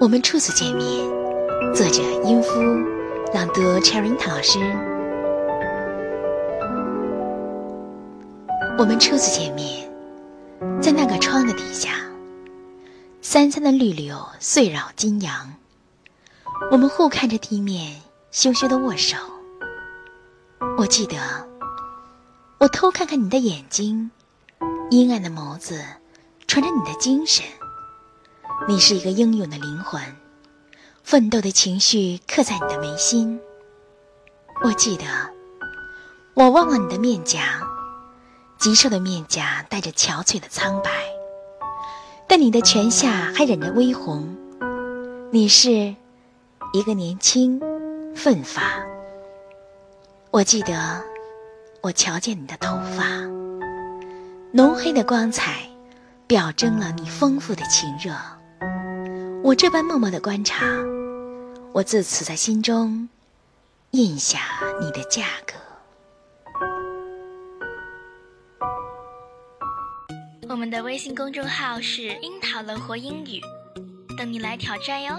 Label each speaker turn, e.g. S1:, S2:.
S1: 我们初次见面，作者英夫，朗读 Cherry 老师。我们初次见面，在那个窗的底下，三三的绿柳碎绕金阳。我们互看着地面，羞羞的握手。我记得，我偷看看你的眼睛，阴暗的眸子，传着你的精神。你是一个英勇的灵魂，奋斗的情绪刻在你的眉心。我记得，我望望你的面颊，极瘦的面颊带着憔悴的苍白，但你的拳下还染着微红。你是一个年轻、奋发。我记得，我瞧见你的头发，浓黑的光彩，表征了你丰富的情热。我这般默默的观察，我自此在心中印下你的价格。
S2: 我们的微信公众号是“樱桃乐活英语”，等你来挑战哟。